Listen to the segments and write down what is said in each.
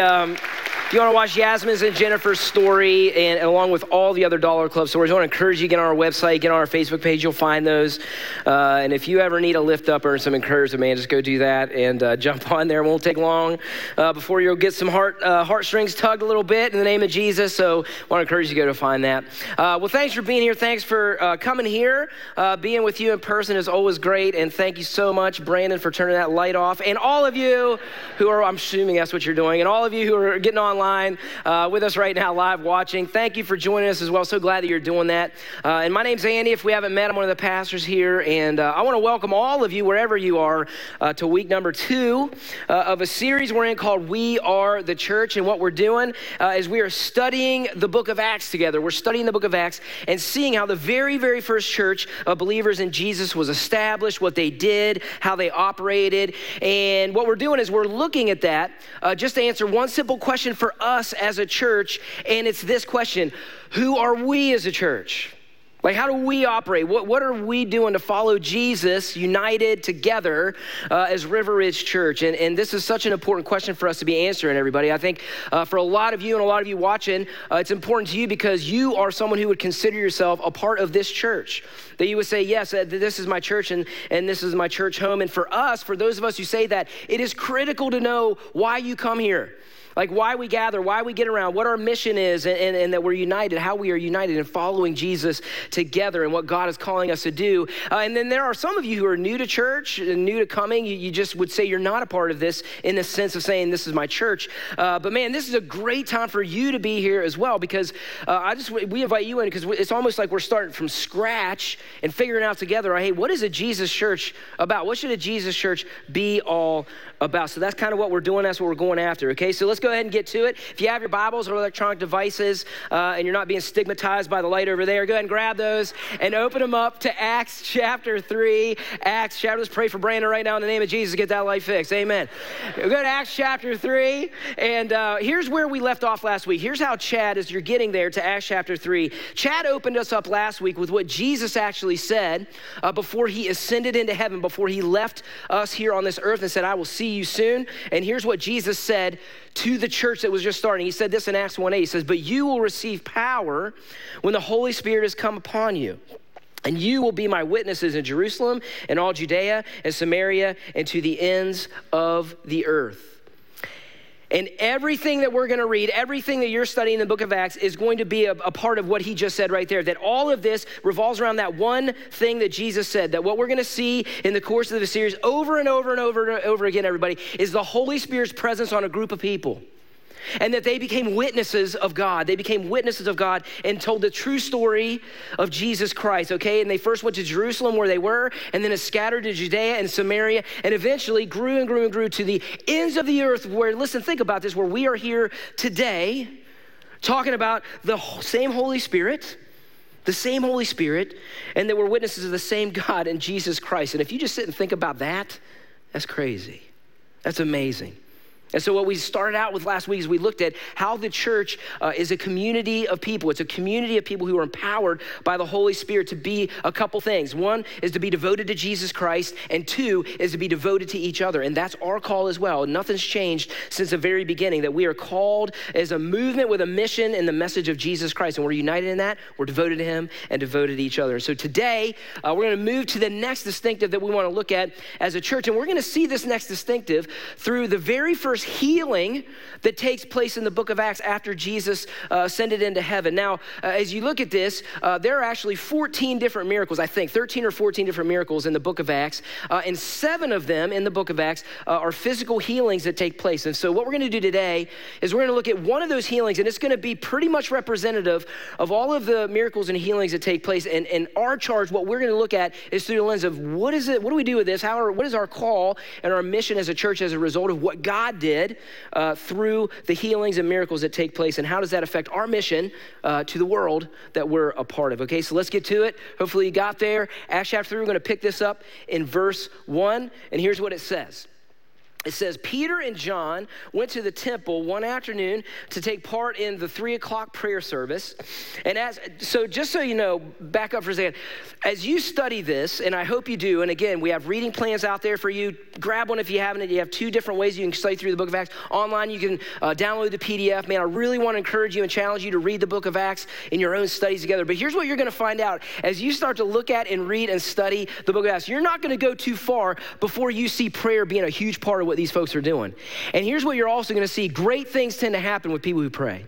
Um, you want to watch Yasmin's and Jennifer's story, and, along with all the other Dollar Club stories, I want to encourage you to get on our website, get on our Facebook page. You'll find those. Uh, and if you ever need a lift up or some encouragement, man, just go do that and uh, jump on there. It won't take long uh, before you'll get some heart uh, heartstrings tugged a little bit in the name of Jesus. So I want to encourage you to go to find that. Uh, well, thanks for being here. Thanks for uh, coming here. being with you in person is always great. And thank you so much, Brandon, for turning that light off. And all of you who are, I'm assuming that's what you're doing, and all of you who are getting online uh, with us right now, live watching. Thank you for joining us as well. So glad that you're doing that. Uh, and my name's Andy. If we haven't met, I'm one of the pastors here. And uh, I want to welcome all of you, wherever you are, uh, to week number two uh, of a series we're in called We Are the Church. And what we're doing uh, is we are studying the book of Acts together. We're studying the book of Acts and seeing how the very, very first church of believers in Jesus was established, what they did, how they operated. And what we're doing is we're looking at that just to answer one simple question for us as a church, and it's this question Who are we as a church? Like, how do we operate? What, what are we doing to follow Jesus united together uh, as River Ridge Church? And, and this is such an important question for us to be answering, everybody. I think uh, for a lot of you and a lot of you watching, uh, it's important to you because you are someone who would consider yourself a part of this church. That you would say, yes, uh, this is my church and, and this is my church home. And for us, for those of us who say that, it is critical to know why you come here like why we gather, why we get around, what our mission is, and, and, and, that we're united, how we are united in following Jesus together and what God is calling us to do. Uh, and then there are some of you who are new to church, new to coming. You, you, just would say you're not a part of this in the sense of saying, This is my church. Uh, but man, this is a great time for you to be here as well because uh, I just, we invite you in because it's almost like we're starting from scratch and figuring out together, hey, what is a Jesus church about? What should a Jesus church be all about? So that's kind of what we're doing. That's what we're going after. Okay, so let's go ahead and get to it. If you have your Bibles or electronic devices uh, and you're not being stigmatized by the light over there, go ahead and grab those and open them up to Acts chapter 3. Acts chapter, let's pray for Brandon right now in the name of Jesus, get that light fixed. Amen. Go to Acts chapter 3. And uh, here's where we left off last week. Here's how Chad, as you're getting there to Acts chapter 3, Chad opened us up last week with what Jesus actually said uh, before he ascended into heaven, before he left us here on this earth and said, I will see you soon. And here's what Jesus said to the church that was just starting. He said this in Acts 1 8. He says, But you will receive power when the Holy Spirit has come upon you. And you will be my witnesses in Jerusalem and all Judea and Samaria and to the ends of the earth. And everything that we're going to read, everything that you're studying in the book of Acts is going to be a, a, part of what he just said right there. That all of this revolves around that one thing that Jesus said. That what we're going to see in the course of the series over and over and over and over again, everybody, is the Holy Spirit's presence on a group of people and that they became witnesses of God. They became witnesses of God and told the true story of Jesus Christ, okay? And they first went to Jerusalem where they were, and then it scattered to Judea and Samaria, and eventually grew and grew and grew to the ends of the earth where, listen, think about this, where we are here today talking about the same Holy Spirit. The same Holy Spirit, and that we're witnesses of the same God and Jesus Christ. And if you just sit and think about that, that's crazy. That's amazing. And so, what we started out with last week is we looked at how the church uh, is a community of people. It's a community of people who are empowered by the Holy Spirit to be a couple things. One is to be devoted to Jesus Christ, and two is to be devoted to each other. And that's our call as well. Nothing's changed since the very beginning that we are called as a movement with a mission and the message of Jesus Christ. And we're united in that. We're devoted to Him and devoted to each other. So, today, uh, we're going to move to the next distinctive that we want to look at as a church. And we're going to see this next distinctive through the very first healing that takes place in the book of Acts after Jesus uh, ascended into heaven. Now, uh, as you look at this, uh, there are actually 14 different miracles, I think, 13 or 14 different miracles in the book of Acts, uh, and seven of them in the book of Acts uh, are physical healings that take place. And so, what we're going to do today is we're going to look at one of those healings, and it's going to be pretty much representative of all of the miracles and healings that take place. And, and our charge, what we're going to look at, is through the lens of what is it, what do we do with this? How are, what is our call and our mission as a church as a result of what God did? Did uh, through the healings and miracles that take place, and how does that affect our mission uh, to the world that we're a part of? Okay, so let's get to it. Hopefully, you got there. Acts chapter 3, we're going to pick this up in verse 1, and here's what it says. It says Peter and John went to the temple one afternoon to take part in the three o'clock prayer service. And as so, just so you know, back up for a second. As you study this, and I hope you do, and again, we have reading plans out there for you. Grab one if you haven't. You have two different ways you can study through the book of Acts. Online, you can uh, download the PDF. Man, I really want to encourage you and challenge you to read the book of Acts in your own studies together. But here's what you're going to find out as you start to look at and read and study the book of Acts. You're not going to go too far before you see prayer being a huge part of what what these folks are doing. And here's what you're also going to see great things tend to happen with people who pray.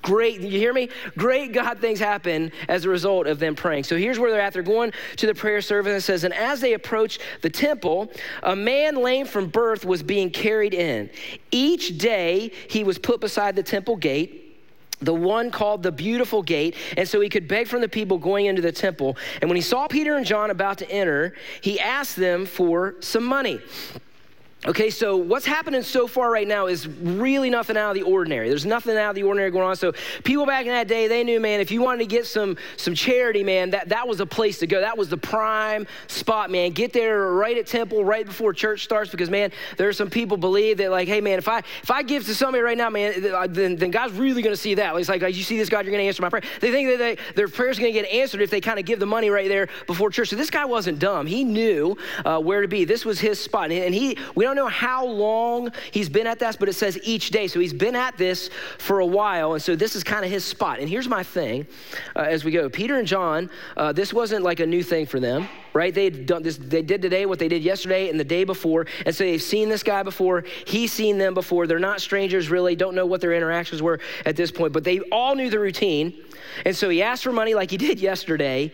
Great, you hear me? Great God things happen as a result of them praying. So here's where they're at. They're going to the prayer service and it says, And as they approached the temple, a man lame from birth was being carried in. Each day he was put beside the temple gate the one called the beautiful gate, and so he could beg from the people going into the temple. And when he saw Peter and John about to enter, he asked them for some money. Okay, so what's happening so far right now is really nothing out of the ordinary. There's nothing out of the ordinary going on. So people back in that day, they knew, man, if you wanted to get some some charity, man, that, that was a place to go. That was the prime spot, man. Get there right at temple, right before church starts, because man, there are some people believe that, like, hey, man, if I if I give to somebody right now, man, then, then God's really gonna see that. It's like, you see this God, you're gonna answer my prayer. They think that they, their prayer's gonna get answered if they kind of give the money right there before church. So this guy wasn't dumb. He knew uh, where to be. This was his spot. And he, we don't know how long he's been at this, but it says each day. So he's been at this for a while. And so this is kind of his spot. And here's my thing uh, as we go Peter and John, uh, this wasn't like a new thing for them, right? They done this, they did today what they did yesterday and the day before. And so they've seen this guy before. He's seen them before. They're not strangers, really, don't know what their interactions were at this point, but they all knew the routine. And so he asked for money like he did yesterday.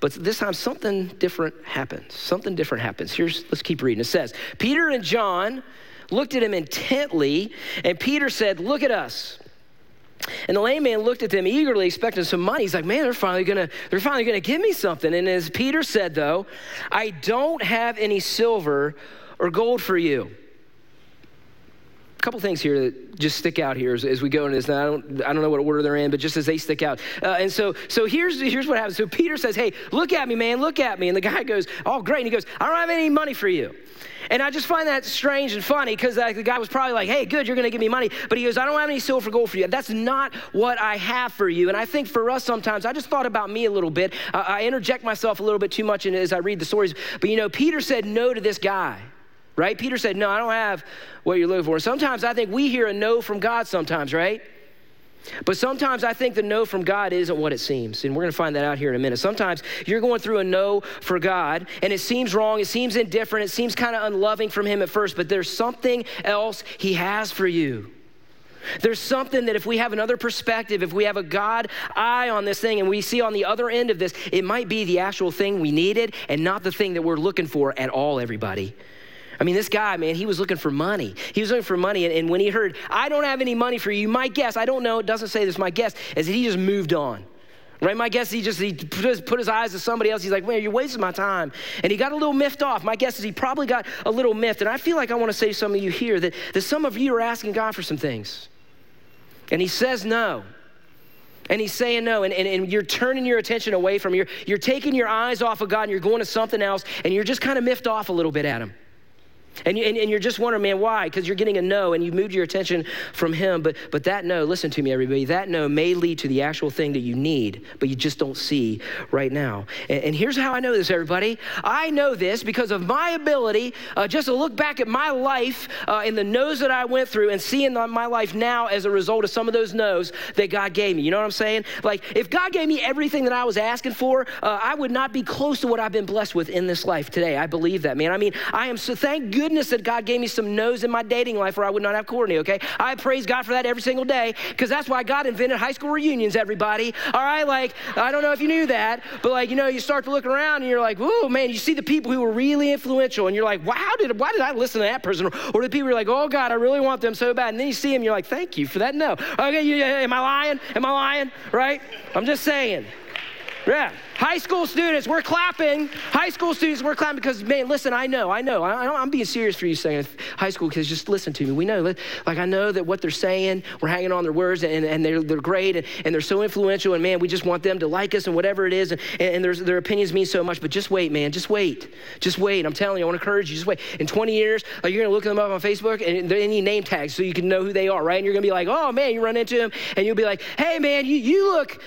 But this time something different happens. Something different happens. Here's, let's keep reading. It says, Peter and John looked at him intently, and Peter said, Look at us. And the lame man looked at them eagerly, expecting some money. He's like, man, they're finally gonna, they're finally gonna give me something. And as Peter said, though, I don't have any silver or gold for you couple things here that just stick out here as, as we go into this. Now, I don't, I don't know what order they're in, but just as they stick out. Uh, and so, so here's, here's what happens. So Peter says, hey, look at me, man, look at me. And the guy goes, oh, great. And he goes, I don't have any money for you. And I just find that strange and funny because the guy was probably like, hey, good, you're going to give me money. But he goes, I don't have any silver gold for you. That's not what I have for you. And I think for us sometimes, I just thought about me a little bit. Uh, I interject myself a little bit too much as I read the stories. But you know, Peter said no to this guy right? Peter said, No, I don't have what you're looking for. Sometimes I think we hear a no from God sometimes, right? But sometimes I think the no from God isn't what it seems. And we're going to find that out here in a minute. Sometimes you're going through a no for God and it seems wrong, it seems indifferent, it seems kind of unloving from Him at first, but there's something else He has for you. There's something that if we have another perspective, if we have a God eye on this thing and we see on the other end of this, it might be the actual thing we needed and not the thing that we're looking for at all, everybody. I mean, this guy, man, he was looking for money. He was looking for money. And, and, when he heard, I don't have any money for you, my guess, I don't know, it doesn't say this, my guess is that he just moved on. Right? My guess he just he put his, put his eyes to somebody else. He's like, man, you're wasting my time. And he got a little miffed off. My guess is he probably got a little miffed. And I feel like I want to say to some of you here that, that some of you are asking God for some things. And he says no. And he's saying no, and, and, and you're turning your attention away from you're you're taking your eyes off of God and you're going to something else, and you're just kind of miffed off a little bit at him. And, you, and, and, you're just wondering, man, why? Because you're getting a no and you've moved your attention from him. But, but that no, listen to me, everybody, that no may lead to the actual thing that you need, but you just don't see right now. And, and here's how I know this, everybody. I know this because of my ability uh, just to look back at my life uh, and the no's that I went through and seeing my life now as a result of some of those no's that God gave me. You know what I'm saying? Like, if God gave me everything that I was asking for, uh, I would not be close to what I've been blessed with in this life today. I believe that, man. I mean, I am so, thank goodness goodness that God gave me some no's in my dating life where I would not have Courtney, okay? I praise God for that every single day because that's why God invented high school reunions, everybody. All right, like, I don't know if you knew that, but like, you know, you start to look around and you're like, whoa, man, you see the people who were really influential and you're like, wow, did, why did I listen to that person? Or the people are like, oh God, I really want them so bad. And then you see them, you're like, thank you for that no. Okay, you, am I lying? Am I lying? Right? I'm just saying. Yeah. High school students, we're clapping. High school students, we're clapping because, man, listen, I know, I know. I, am being serious for you saying high school kids, just listen to me. We know, like, I know that what they're saying, we're hanging on their words and, and they're, they're great and, and they're so influential. And, man, we just want them to like us and whatever it is. And, and their opinions mean so much. But just wait, man. Just wait. Just wait. I'm telling you, I want to encourage you. Just wait. In 20 years, like, you're going to look them up on Facebook and there any name tags so you can know who they are, right? And you're going to be like, oh, man, you run into them and you'll be like, hey, man, you, you look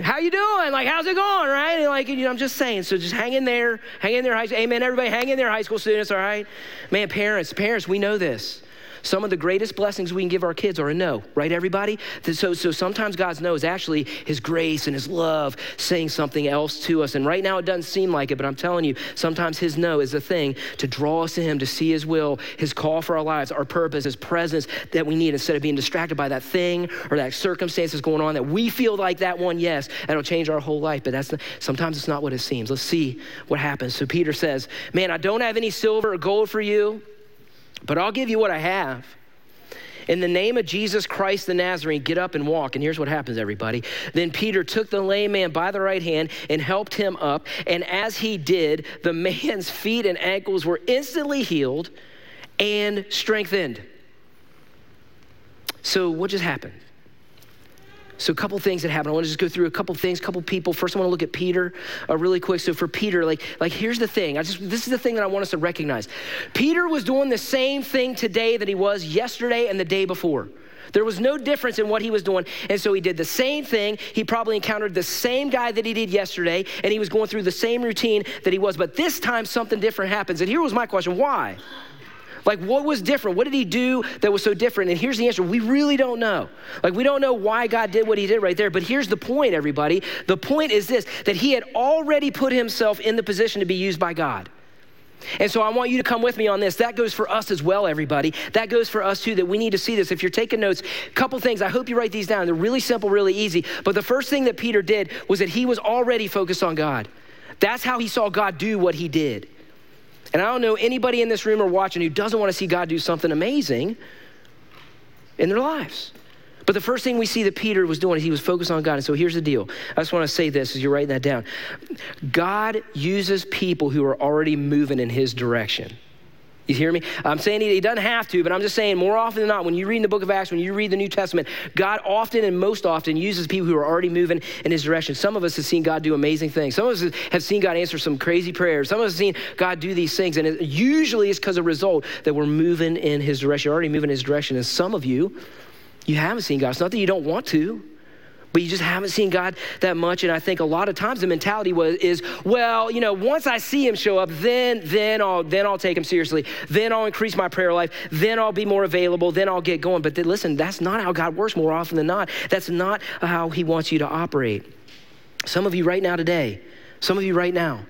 how you doing? Like, how's it going, right? And like, you know, I'm just saying, so just hang in there, hang in there, high school. Amen, everybody, hang in there, high school students, all right? Man, parents, parents, we know this. Some of the greatest blessings we can give our kids are a no, right, everybody? So, so sometimes God's no is actually His grace and His love saying something else to us. And right now it doesn't seem like it, but I'm telling you, sometimes His no is the thing to draw us to Him, to see His will, His call for our lives, our purpose, His presence that we need instead of being distracted by that thing or that circumstance that's going on that we feel like that one, yes, that'll change our whole life. But that's not, sometimes it's not what it seems. Let's see what happens. So Peter says, Man, I don't have any silver or gold for you but I'll give you what I have. In the name of Jesus Christ the Nazarene, get up and walk. And here's what happens, everybody. Then Peter took the lame man by the right hand and helped him up. And as he did, the man's feet and ankles were instantly healed and strengthened. So, what just happened? So, a couple things that happened. I want to just go through a couple things, a couple people. First, I want to look at Peter uh, really quick. So, for Peter, like, like here's the thing. I just this is the thing that I want us to recognize. Peter was doing the same thing today that he was yesterday and the day before. There was no difference in what he was doing. And so he did the same thing. He probably encountered the same guy that he did yesterday, and he was going through the same routine that he was. But this time, something different happens. And here was my question why? Like, what was different? What did he do that was so different? And here's the answer we really don't know. Like, we don't know why God did what he did right there. But here's the point, everybody. The point is this that he had already put himself in the position to be used by God. And so I want you to come with me on this. That goes for us as well, everybody. That goes for us too, that we need to see this. If you're taking notes, a couple things, I hope you write these down. They're really simple, really easy. But the first thing that Peter did was that he was already focused on God. That's how he saw God do what he did. And I don't know anybody in this room or watching who doesn't want to see God do something amazing in their lives. But the first thing we see that Peter was doing is he was focused on God. And so here's the deal. I just want to say this as you're writing that down. God uses people who are already moving in his direction. You hear me? I'm saying he, he, doesn't have to, but I'm just saying more often than not, when you read in the book of Acts, when you read the New Testament, God often and most often uses people who are already moving in his direction. Some of us have seen God do amazing things. Some of us have seen God answer some crazy prayers. Some of us have seen God do these things, and it usually it's because of result that we're moving in his direction, already moving in his direction. And some of you, you haven't seen God. It's not that you don't want to but you just haven't seen God that much. And I think a lot of times the mentality was is, well, you know, once I see him show up, then then I'll then I'll take him seriously. Then I'll increase my prayer life. Then I'll be more available. Then I'll get going. But then, listen, that's not how God works more often than not. That's not how he wants you to operate. Some of you right now today, some of you right now,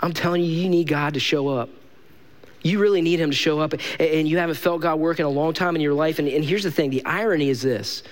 I'm telling you, you need God to show up. You really need him to show up, and you haven't felt God work in a long time in your life. And, and here's the thing the irony is this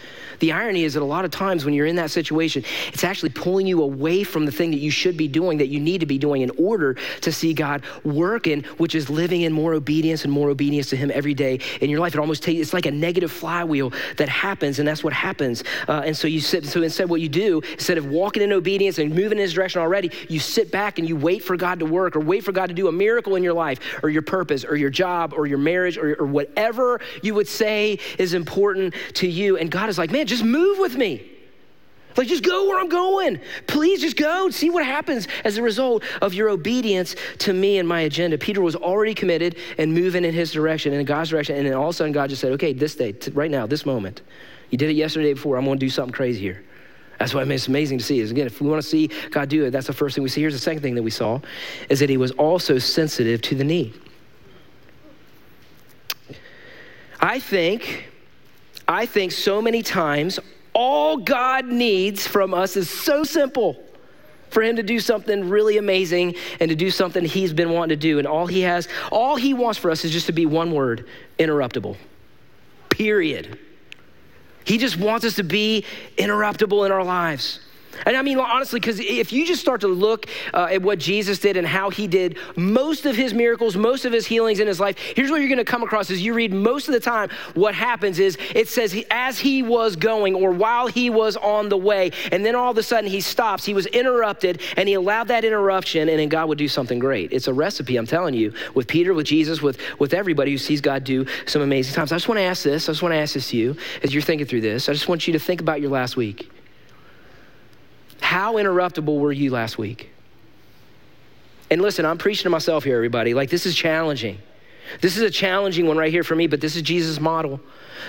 the irony is that a lot of times when you're in that situation, it's actually pulling you away from the thing that you should be doing, that you need to be doing in order to see God working, which is living in more obedience and more obedience to Him every day in your life. It almost takes, it's like a negative flywheel that happens, and that's what happens. Uh, and so you sit, so instead, what you do, instead of walking in obedience and moving in His direction already, you sit back and you wait for God to work or wait for God to do a miracle in your life or your purpose or your job or your marriage or, or whatever you would say is important to you. And God is like, man, just move with me. Like, just go where I'm going. Please just go and see what happens as a result of your obedience to me and my agenda. Peter was already committed and moving in his direction, in God's direction. And then all of a sudden, God just said, okay, this day, right now, this moment. You did it yesterday before. I'm going to do something crazy here. That's why it's amazing to see. Is again, if we want to see God do it, that's the first thing we see. Here's the second thing that we saw is that he was also sensitive to the need. I think I think so many times all God needs from us is so simple for him to do something really amazing and to do something he's been wanting to do. And all he has, all he wants for us is just to be one word interruptible. Period. He just wants us to be interruptible in our lives. And I mean, honestly, because if you just start to look uh, at what Jesus did and how he did most of his miracles, most of his healings in his life, here's what you're going to come across as you read most of the time, what happens is it says as he was going or while he was on the way, and then all of a sudden he stops. He was interrupted and he allowed that interruption, and then God would do something great. It's a recipe, I'm telling you, with Peter, with Jesus, with, with everybody who sees God do some amazing times. I just want to ask this. I just want to ask this to you as you're thinking through this. I just want you to think about your last week. How interruptible were you last week? And listen, I'm preaching to myself here, everybody. Like, this is challenging. This is a challenging one right here for me, but this is Jesus' model.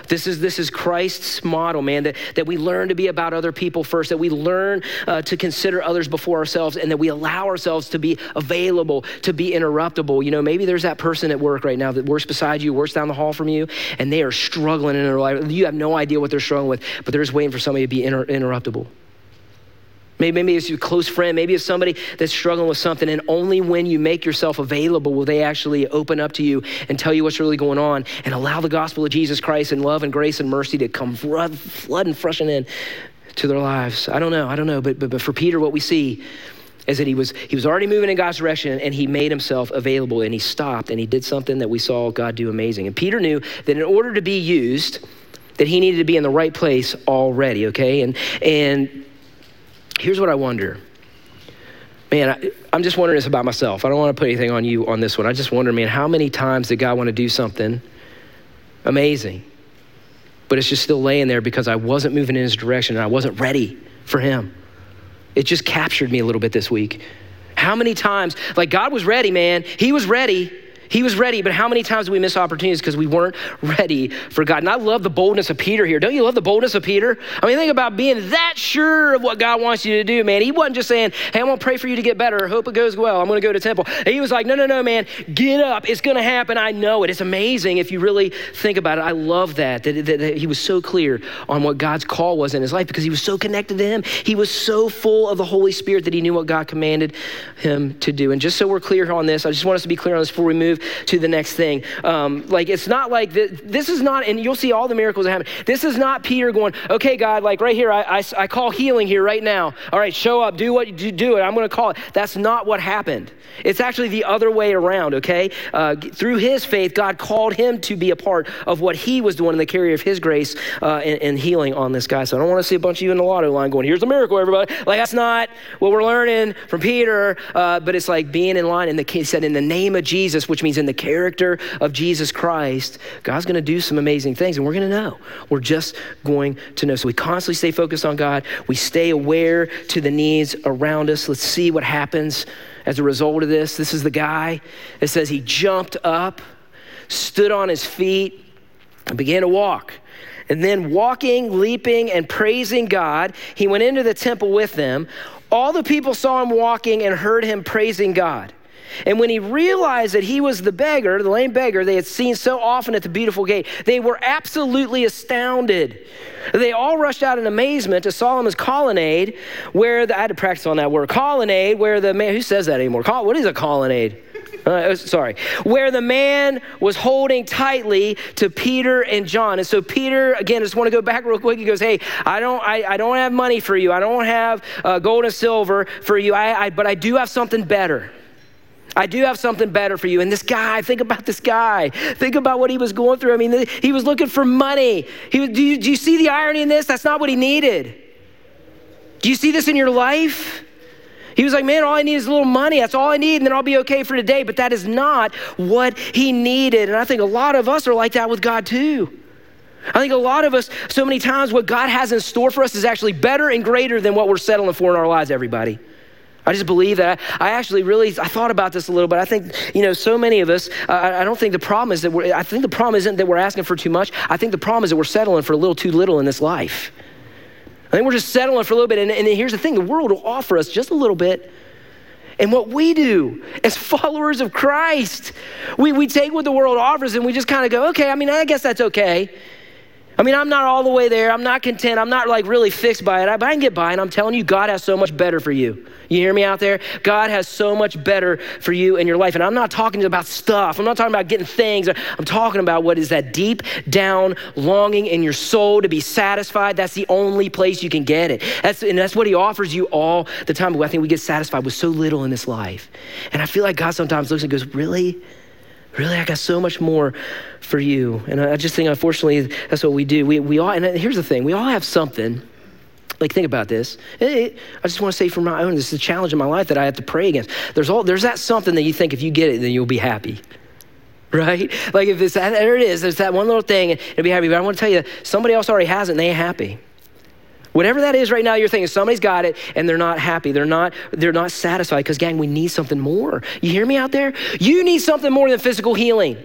This is, this is Christ's model, man, that, that we learn to be about other people first, that we learn uh, to consider others before ourselves, and that we allow ourselves to be available, to be interruptible. You know, maybe there's that person at work right now that works beside you, works down the hall from you, and they are struggling in their life. You have no idea what they're struggling with, but they're just waiting for somebody to be inter- interruptible. Maybe, maybe it's your close friend, maybe it's somebody that's struggling with something, and only when you make yourself available will they actually open up to you and tell you what's really going on and allow the gospel of Jesus Christ and love and grace and mercy to come flood, flood and freshen in to their lives. I don't know, I don't know, but, but, but for Peter, what we see is that he was, he was already moving in God's direction and he made himself available and he stopped and he did something that we saw God do amazing. And Peter knew that in order to be used, that he needed to be in the right place already, okay? And, and Here's what I wonder. Man, I, I'm just wondering this about myself. I don't want to put anything on you on this one. I just wonder, man, how many times did God want to do something amazing, but it's just still laying there because I wasn't moving in his direction and I wasn't ready for him? It just captured me a little bit this week. How many times, like God was ready, man, he was ready he was ready, but how many times do we miss opportunities because we weren't ready for God? And I love the boldness of Peter here. Don't you love the boldness of Peter? I mean, think about being that sure of what God wants you to do, man. He wasn't just saying, hey, I'm going to pray for you to get better. Hope it goes well. I'm going to go to temple. He was like, no, no, no, man. Get up. It's going to happen. I know it. It's amazing if you really think about it. I love that, that, that, that he was so clear on what God's call was in his life because he was so connected to him. He was so full of the Holy Spirit that he knew what God commanded him to do. And just so we're clear on this, I just want us to be clear on this before we move move to the next thing. Um, like, it's not like the, this is not, and you'll see all the miracles that happen. This is not Peter going, okay, God, like right here, I, I, I call healing here right now. All right, show up, do what you do it. I'm going to call it. That's not what happened. It's actually the other way around, okay? Uh, through his faith, God called him to be a part of what he was doing in the carrier of his grace uh, and, and, healing on this guy. So I don't want to see a bunch of you in the lotto line going, here's a miracle, everybody. Like, that's not what we're learning from Peter, uh, but it's like being in line. And the case said, in the name of Jesus, which means in the character of Jesus Christ, God's going to do some amazing things, and we're going to know. We're just going to know. So we constantly stay focused on God. We stay aware to the needs around us. Let's see what happens as a result of this. This is the guy that says he jumped up, stood on his feet, and began to walk. And then, walking, leaping, and praising God, he went into the temple with them. All the people saw him walking and heard him praising God. And when he realized that he was the beggar, the lame beggar they had seen so often at the beautiful gate, they were absolutely astounded. They all rushed out in amazement to Solomon's colonnade, where the, I had to practice on that word, colonnade, where the man, who says that anymore? What is a colonnade? Uh, sorry, where the man was holding tightly to Peter and John. And so Peter, again, just want to go back real quick. He goes, "Hey, I don't, I, I don't have money for you. I don't have uh, gold and silver for you. I, I, but I do have something better." I do have something better for you. And this guy, think about this guy. Think about what he was going through. I mean, he was looking for money. He, do, you, do you see the irony in this? That's not what he needed. Do you see this in your life? He was like, Man, all I need is a little money. That's all I need, and then I'll be okay for today. But that is not what he needed. And I think a lot of us are like that with God too. I think a lot of us, so many times, what God has in store for us is actually better and greater than what we're settling for in our lives, everybody. I just believe that. I actually really, I thought about this a little bit. I think, you know, so many of us, uh, I don't think the problem is that we're, I think the problem isn't that we're asking for too much. I think the problem is that we're settling for a little too little in this life. I think we're just settling for a little bit. And, and here's the thing the world will offer us just a little bit. And what we do as followers of Christ, we, we take what the world offers and we just kind of go, okay, I mean, I guess that's okay. I mean, I'm not all the way there. I'm not content. I'm not like really fixed by it, but I can get by. And I'm telling you, God has so much better for you. You hear me out there? God has so much better for you in your life. And I'm not talking about stuff. I'm not talking about getting things. I'm talking about what is that deep down longing in your soul to be satisfied. That's the only place you can get it. That's, and that's what He offers you all the time. But I think we get satisfied with so little in this life. And I feel like God sometimes looks and goes, Really? Really, I got so much more for you. And I just think, unfortunately, that's what we do. We, we all, and here's the thing we all have something. Like, think about this. I just want to say for my own, this is a challenge in my life that I have to pray against. There's, all, there's that something that you think if you get it, then you'll be happy. Right? Like, if it's that, there it is, there's that one little thing, and be happy. But I want to tell you, somebody else already has it, and they ain't happy. Whatever that is right now, you're thinking somebody's got it and they're not happy. They're not, they're not satisfied because, gang, we need something more. You hear me out there? You need something more than physical healing.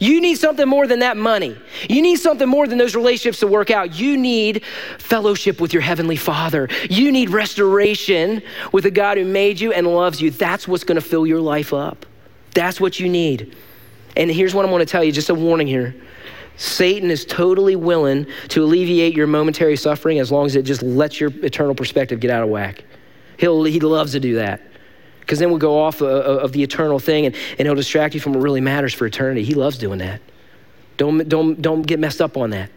You need something more than that money. You need something more than those relationships to work out. You need fellowship with your Heavenly Father. You need restoration with a God who made you and loves you. That's what's going to fill your life up. That's what you need. And here's what I'm going to tell you just a warning here. Satan is totally willing to alleviate your momentary suffering as long as it just lets your eternal perspective get out of whack. He'll, he loves to do that because then we'll go off of, of the eternal thing and, and he'll distract you from what really matters for eternity. He loves doing that. Don't, don't, don't get messed up on that.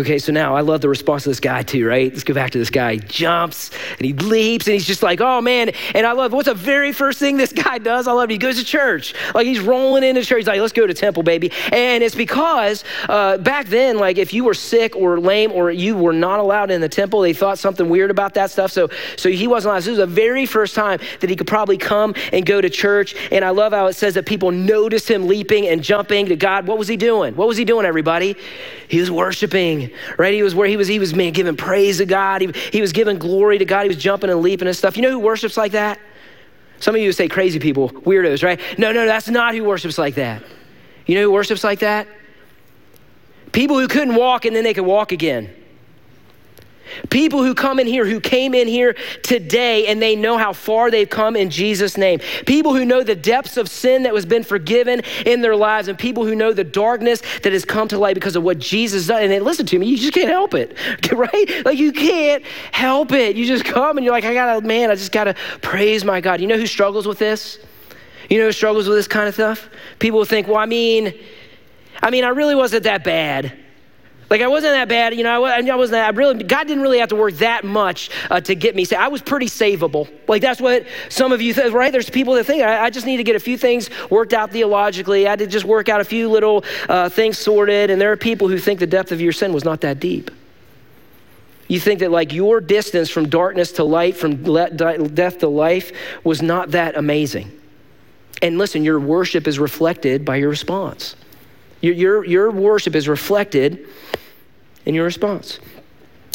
Okay, so now I love the response of this guy too, right? Let's go back to this guy. He jumps and he leaps and he's just like, oh man. And I love what's the very first thing this guy does? I love it. He goes to church. Like he's rolling into church. He's like, let's go to temple, baby. And it's because uh, back then, like if you were sick or lame or you were not allowed in the temple, they thought something weird about that stuff. So, so he wasn't allowed. This was the very first time that he could probably come and go to church. And I love how it says that people noticed him leaping and jumping to God. What was he doing? What was he doing, everybody? He was worshiping right? He was where he was, he was, man, giving praise to God. He, he was giving glory to God. He was jumping and leaping and stuff. You know who worships like that? Some of you say crazy people, weirdos, right? No, no, that's not who worships like that. You know who worships like that? People who couldn't walk and then they could walk again. People who come in here, who came in here today and they know how far they've come in Jesus' name. People who know the depths of sin that was been forgiven in their lives, and people who know the darkness that has come to light because of what Jesus done. And they listen to me, you just can't help it, right? Like you can't help it. You just come and you're like, I gotta, man, I just gotta praise my God. You know who struggles with this? You know who struggles with this kind of stuff? People will think, well, I mean, I mean, I really wasn't that bad. Like I wasn't that bad, you know. I, I wasn't that. I really, God didn't really have to work that much uh, to get me. Say, I was pretty savable. Like that's what some of you think, right? There's people that think I, I, just need to get a few things worked out theologically. I had to just work out a few little uh, things sorted. And there are people who think the depth of your sin was not that deep. You think that like your distance from darkness to light, from death to life, was not that amazing. And listen, your worship is reflected by your response. Your, your, your worship is reflected in your response.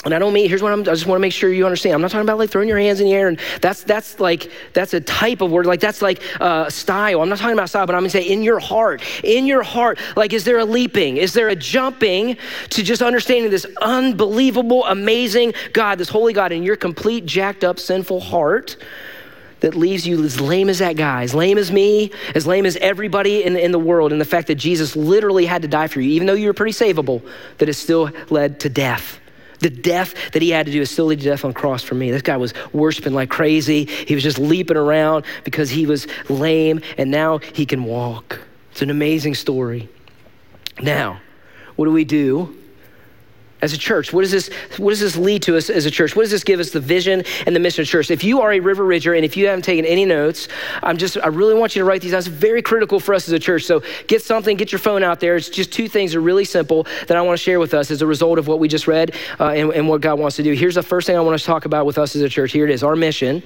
And I don't mean, here's what I'm, I just want to make sure you understand. I'm not talking about like throwing your hands in the air and that's, that's like, that's a type of word. Like that's like uh, style. I'm not talking about style, but I'm going to say in your heart, in your heart. Like, is there a leaping? Is there a jumping to just understanding this unbelievable, amazing God, this holy God in your complete jacked up sinful heart? That leaves you as lame as that guy, as lame as me, as lame as everybody in, in the world, and the fact that Jesus literally had to die for you, even though you were pretty savable, that it still led to death. The death that he had to do is still lead to death on cross for me. This guy was worshiping like crazy. He was just leaping around because he was lame, and now he can walk. It's an amazing story. Now, what do we do as a church? What does this, what does this lead to us as a church? What does this give us the vision and the mission of church? If you are a River Ridger and if you haven't taken any notes, I'm just, I really want you to write these down. It's very critical for us as a church. So get something, get your phone out there. It's just two things that are really simple that I want to share with us as a result of what we just read uh, and, and what God wants to do. Here's the first thing I want to talk about with us as a church. Here it is our mission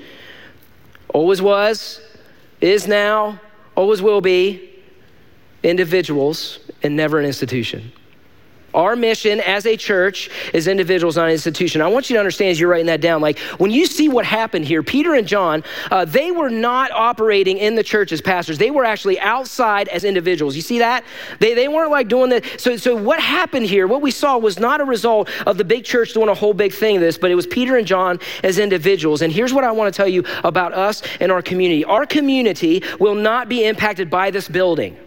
always was, is now, always will be individuals and never an institution. Our mission as a church as individuals, not an institution. I want you to understand as you're writing that down, like when you see what happened here, Peter and John, uh, they were not operating in the church as pastors. They were actually outside as individuals. You see that? They, they weren't like doing that. So, so what happened here, what we saw was not a result of the big church doing a whole big thing of this, but it was Peter and John as individuals. And here's what I want to tell you about us and our community. Our community will not be impacted by this building.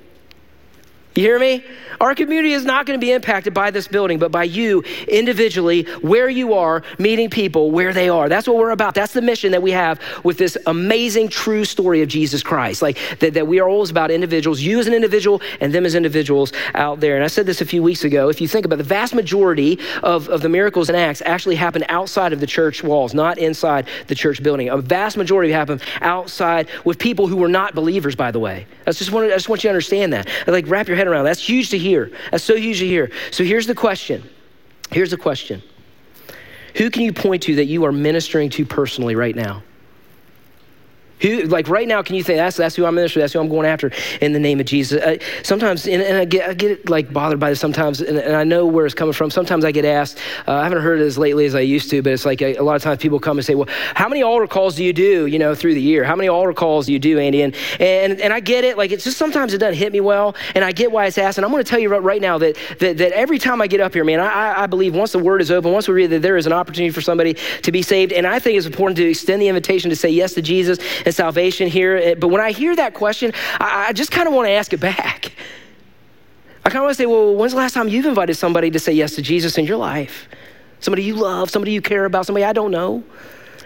You hear me? Our community is not going to be impacted by this building, but by you individually, where you are, meeting people where they are. That's what we're about. That's the mission that we have with this amazing, true story of Jesus Christ. Like that, that we are always about individuals, you as an individual, and them as individuals out there. And I said this a few weeks ago. If you think about it, the vast majority of, of the miracles and acts actually happen outside of the church walls, not inside the church building. A vast majority happen outside with people who were not believers, by the way. I just want, I just want you to understand that. Like, wrap your head around. That's huge to hear. That's so huge to hear. So here's the question. Here's the question. Who can you point to that you are ministering to personally right now? Who, like right now, can you say that's that's who I'm ministering? That's who I'm going after in the name of Jesus? Uh, sometimes, and, and, I get I get like bothered by this sometimes, and, and, I know where it's coming from. Sometimes I get asked. Uh, I haven't heard it as lately as I used to, but it's like a, a, lot of times people come and say, "Well, how many altar calls do you do? You know, through the year? How many altar calls do you do, Andy?" And and and I get it. Like it's just sometimes it doesn't hit me well, and I get why it's asked. And I'm going to tell you right, right now that, that that every time I get up here, man, I, I believe once the word is open, once we read that there is an opportunity for somebody to be saved, and I think it's important to extend the invitation to say yes to Jesus and salvation here here. But when I hear that question, I, I just kind of want to ask it back. I kind of want to say, well, when's the last time you've invited somebody to say yes to Jesus in your life? Somebody you love, somebody you care about, somebody I don't know.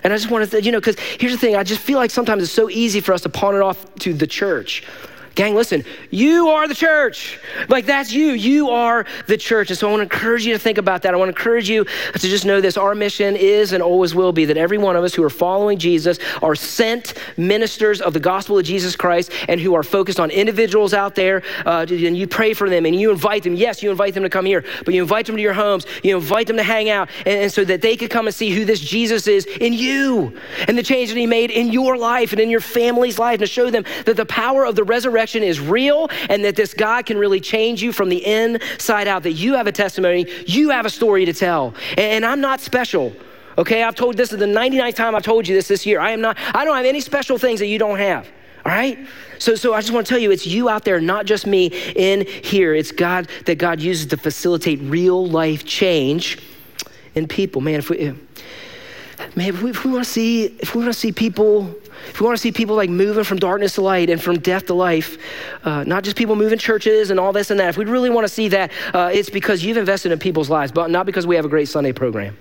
And I just want to, say, you know, because here's the thing I just feel like sometimes it's so easy for us to pawn it off to the church. Gang, listen, you are the church. Like that's you. You are the church. And so I want to encourage you to think about that. I want to encourage you to just know this. Our mission is and always will be that every one of us who are following Jesus are sent ministers of the gospel of Jesus Christ and who are focused on individuals out there. Uh, and you pray for them and you invite them. Yes, you invite them to come here, but you invite them to your homes. You invite them to hang out and, and so that they could come and see who this Jesus is in you and the change that he made in your life and in your family's life and to show them that the power of the resurrection resurrection is real and that this God can really change you from the inside out, that you have a testimony, you have a story to tell. And I'm not special. Okay, I've told this is the 99th time I've told you this this year. I am not, I don't have any special things that you don't have. All right? So, so I just want to tell you, it's you out there, not just me in here. It's God that God uses to facilitate real life change in people. Man, if we, man, if we, if we want to see, if we want to see people if we want to see people like moving from darkness to light and from death to life, uh, not just people moving churches and all this and that, if we really want to see that, uh, it's because you've invested in people's lives, but not because we have a great Sunday program.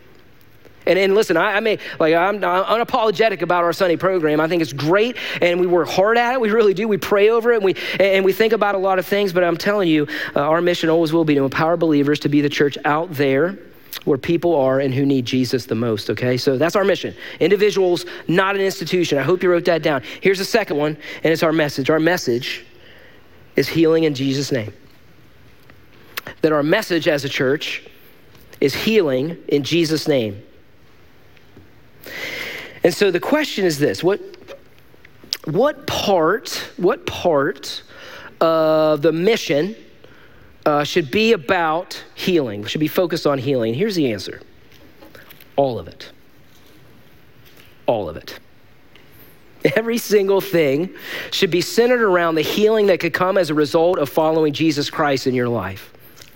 And, and listen, I, I may, like, I'm, I'm, unapologetic about our Sunday program. I think it's great, and we work hard at it. We really do. We pray over it, and we, and we think about a lot of things, but I'm telling you, uh, our mission always will be to empower believers to be the church out there where people are and who need Jesus the most, okay? So that's our mission. Individuals, not an institution. I hope you wrote that down. Here's the second one, and it's our message. Our message is healing in Jesus' name. That our message as a church is healing in Jesus' name. And so the question is this what, what part, what part of the mission uh, should be about healing, should be focused on healing. Here's the answer all of it. All of it. Every single thing should be centered around the healing that could come as a result of following Jesus Christ in your life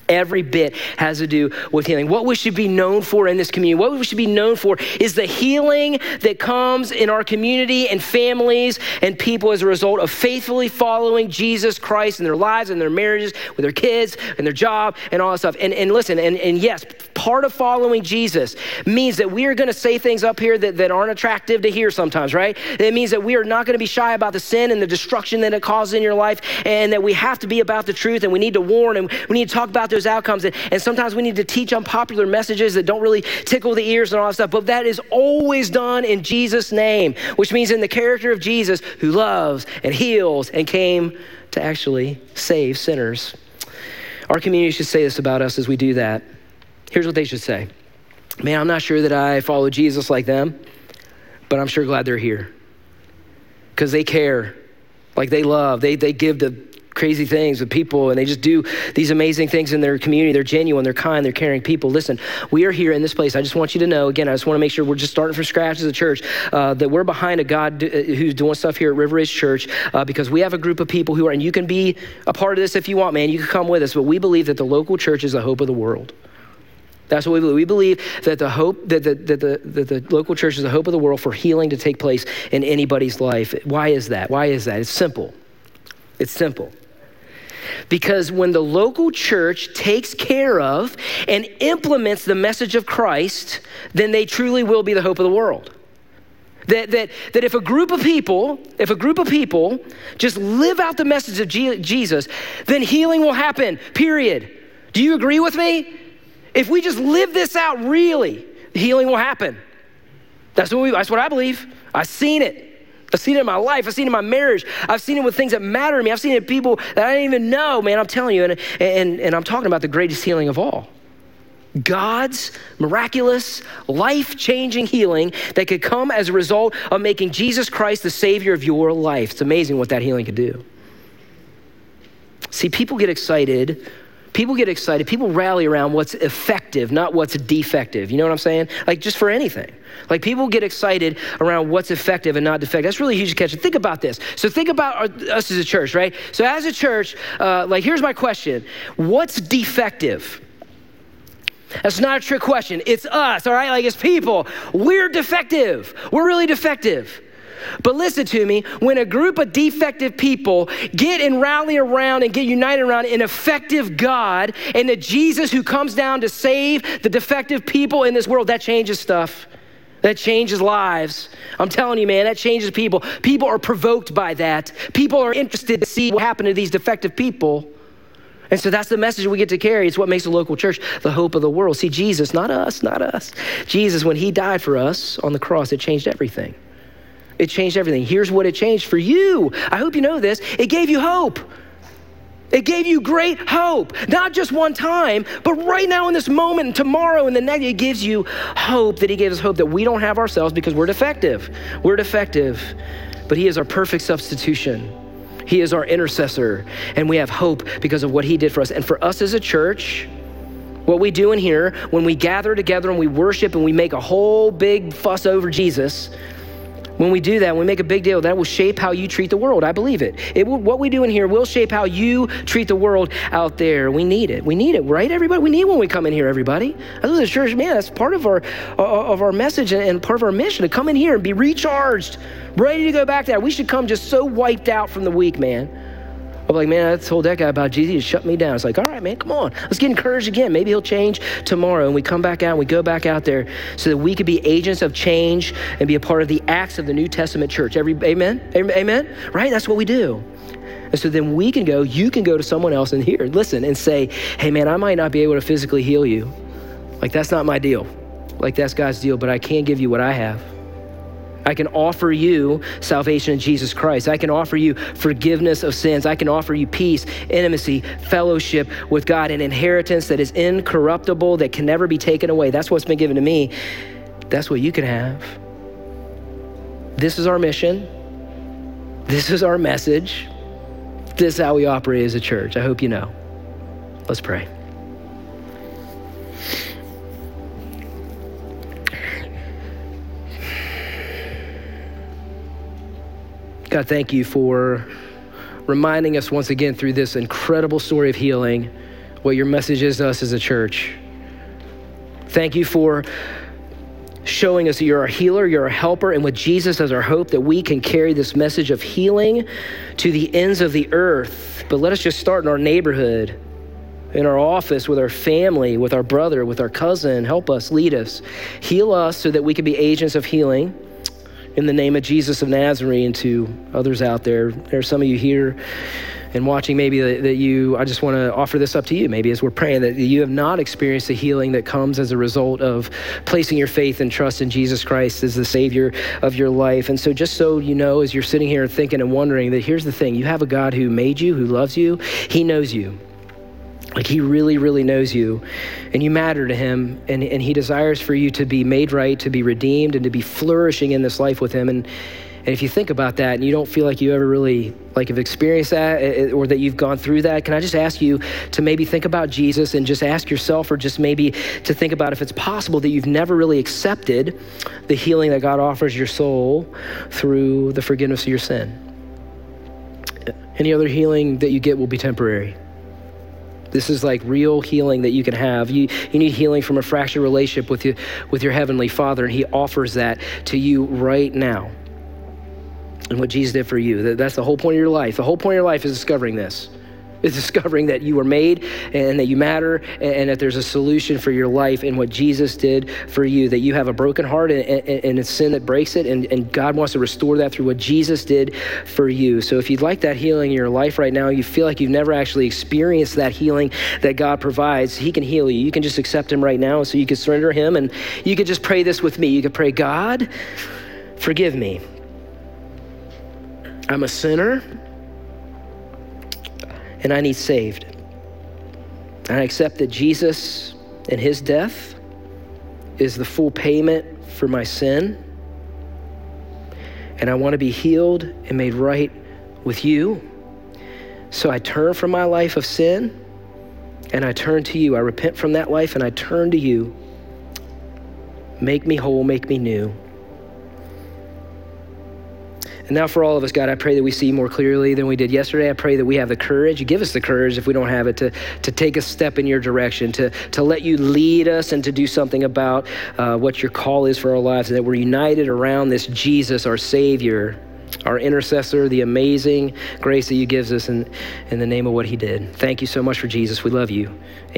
every bit has to do with healing. What we should be known for in this community, what we should be known for is the healing that comes in our community and families and people as a result of faithfully following Jesus Christ in their lives and their marriages, with their kids and their job and all that stuff. And, and listen, and, and yes, part of following Jesus means that we are going to say things up here that, that aren't attractive to hear sometimes, right? It means that we are not going to be shy about the sin and the destruction that it causes in your life, and that we have to be about the truth and we need to warn and we need to talk about those outcomes. And, and sometimes we need to teach unpopular messages that don't really tickle the ears and all that stuff, but that is always done in Jesus' name, which means in the character of Jesus who loves and heals and came to actually save sinners. Our community should say this about us as we do that. Here's what they should say Man, I'm not sure that I follow Jesus like them, but I'm sure glad they're here because they care, like they love, they, they give the crazy things with people and they just do these amazing things in their community. They're genuine, they're kind, they're caring people. Listen, we are here in this place. I just want you to know, again, I just want to make sure we're just starting from scratch as a church, uh, that we're behind a God uh, who's doing stuff here at River Ridge Church uh, because we have a group of people who are, and you can be a part of this if you want, man. You can come with us, but we believe that the local church is the hope of the world. That's what we believe. We believe that the hope that the, that the, that the local church is the hope of the world for healing to take place in anybody's life. Why is that? Why is that? It's simple. It's simple. Because when the local church takes care of and implements the message of Christ, then they truly will be the hope of the world. That, that, that if a group of people, if a group of people just live out the message of Jesus, then healing will happen, period. Do you agree with me? If we just live this out really, healing will happen. That's what, we, that's what I believe. I've seen it. I've seen it in my life. I've seen it in my marriage. I've seen it with things that matter to me. I've seen it in people that I didn't even know, man. I'm telling you. And, and, and I'm talking about the greatest healing of all. God's miraculous, life changing healing that could come as a result of making Jesus Christ the Savior of your life. It's amazing what that healing could do. See, people get excited. People get excited. People rally around what's effective, not what's defective. You know what I'm saying? Like, just for anything. Like, people get excited around what's effective and not defective. That's really huge catch. Think about this. So, think about our, us as a church, right? So, as a church, uh, like, here's my question What's defective? That's not a trick question. It's us, all right? Like it's people. We're defective. We're really defective. But listen to me, when a group of defective people get and rally around and get united around an effective God and the Jesus who comes down to save the defective people in this world, that changes stuff. That changes lives. I'm telling you, man, that changes people. People are provoked by that. People are interested to see what happened to these defective people. And so that's the message we get to carry. It's what makes the local church the hope of the world. See, Jesus, not us, not us. Jesus, when he died for us on the cross, it changed everything. It changed everything. Here's what it changed for you. I hope you know this. It gave you hope. It gave you great hope, not just one time, but right now in this moment tomorrow and the next. It gives you hope that He gave us hope that we don't have ourselves because we're defective. We're defective, but He is our perfect substitution. He is our intercessor, and we have hope because of what He did for us. And for us as a church, what we do in here, when we gather together and we worship and we make a whole big fuss over Jesus, when we do that, we make a big deal, that will shape how you treat the world. I believe it. It will, what we do in here will shape how you treat the world out there. We need it. We need it, right, everybody? We need when we come in here, everybody. I love the church, man. That's part of our uh, of our message and part of our mission to come in here and be recharged, ready to go back there. We should come just so wiped out from the week, man. I'm like, man, I told that guy about Jesus. He shut me down. It's like, all right, man, come on. Let's get encouraged again. Maybe he'll change tomorrow. And we come back out and we go back out there so that we could be agents of change and be a part of the acts of the New Testament church. Every, amen? Amen? Right? That's what we do. And so then we can go, you can go to someone else and here, listen, and say, hey, man, I might not be able to physically heal you. Like, that's not my deal. Like, that's God's deal, but I can give you what I have. I can offer you salvation in Jesus Christ. I can offer you forgiveness of sins. I can offer you peace, intimacy, fellowship with God, an inheritance that is incorruptible, that can never be taken away. That's what's been given to me. That's what you can have. This is our mission. This is our message. This is how we operate as a church. I hope you know. Let's pray. God, thank you for reminding us once again through this incredible story of healing what your message is to us as a church. Thank you for showing us that you're a healer, you're a helper, and with Jesus as our hope, that we can carry this message of healing to the ends of the earth. But let us just start in our neighborhood, in our office, with our family, with our brother, with our cousin. Help us, lead us, heal us so that we can be agents of healing in the name of Jesus of Nazarene to others out there. There are some of you here and watching maybe that, that you, I just want to offer this up to you, maybe as we're praying, that you have not experienced the healing that comes as a result of placing your faith and trust in Jesus Christ as the Savior of your life. And so, just so you know, as you're sitting here thinking and wondering, that here's the thing you have a God who made you, who loves you, He knows you. Like he really, really knows you and you matter to him. And, and he desires for you to be made right, to be redeemed, and to be flourishing in this life with him. And, and if you think about that and you don't feel like you ever really like have experienced that eh, eh, or that you've gone through that, can I just ask you to maybe think about Jesus and just ask yourself or just maybe to think about if it's possible that you've never really accepted the healing that God offers your soul through the forgiveness of your sin. Any other healing that you get will be temporary. This is like real healing that you can have. You, you need healing from a fractured relationship with, you, with your Heavenly Father, and He offers that to you right now. And what Jesus did for you. That's the whole point of your life. The whole point of your life is discovering this. Is discovering that you were made and that you matter and that there's a solution for your life in what Jesus did for you. That you have a broken heart and, and, and it's sin that breaks it, and, and God wants to restore that through what Jesus did for you. So if you'd like that healing in your life right now, you feel like you've never actually experienced that healing that God provides, He can heal you. You can just accept Him right now. So you can surrender Him and you could just pray this with me. You could pray, God, forgive me. I'm a sinner and I need saved. And I accept that Jesus and his death is the full payment for my sin. And I want to be healed and made right with you. So I turn from my life of sin and I turn to you. I repent from that life and I turn to you. Make me whole, make me new. And now, for all of us, God, I pray that we see more clearly than we did yesterday. I pray that we have the courage. Give us the courage if we don't have it to, to take a step in your direction, to, to let you lead us and to do something about uh, what your call is for our lives, and that we're united around this Jesus, our Savior, our intercessor, the amazing grace that you gives us in, in the name of what he did. Thank you so much for Jesus. We love you. Amen.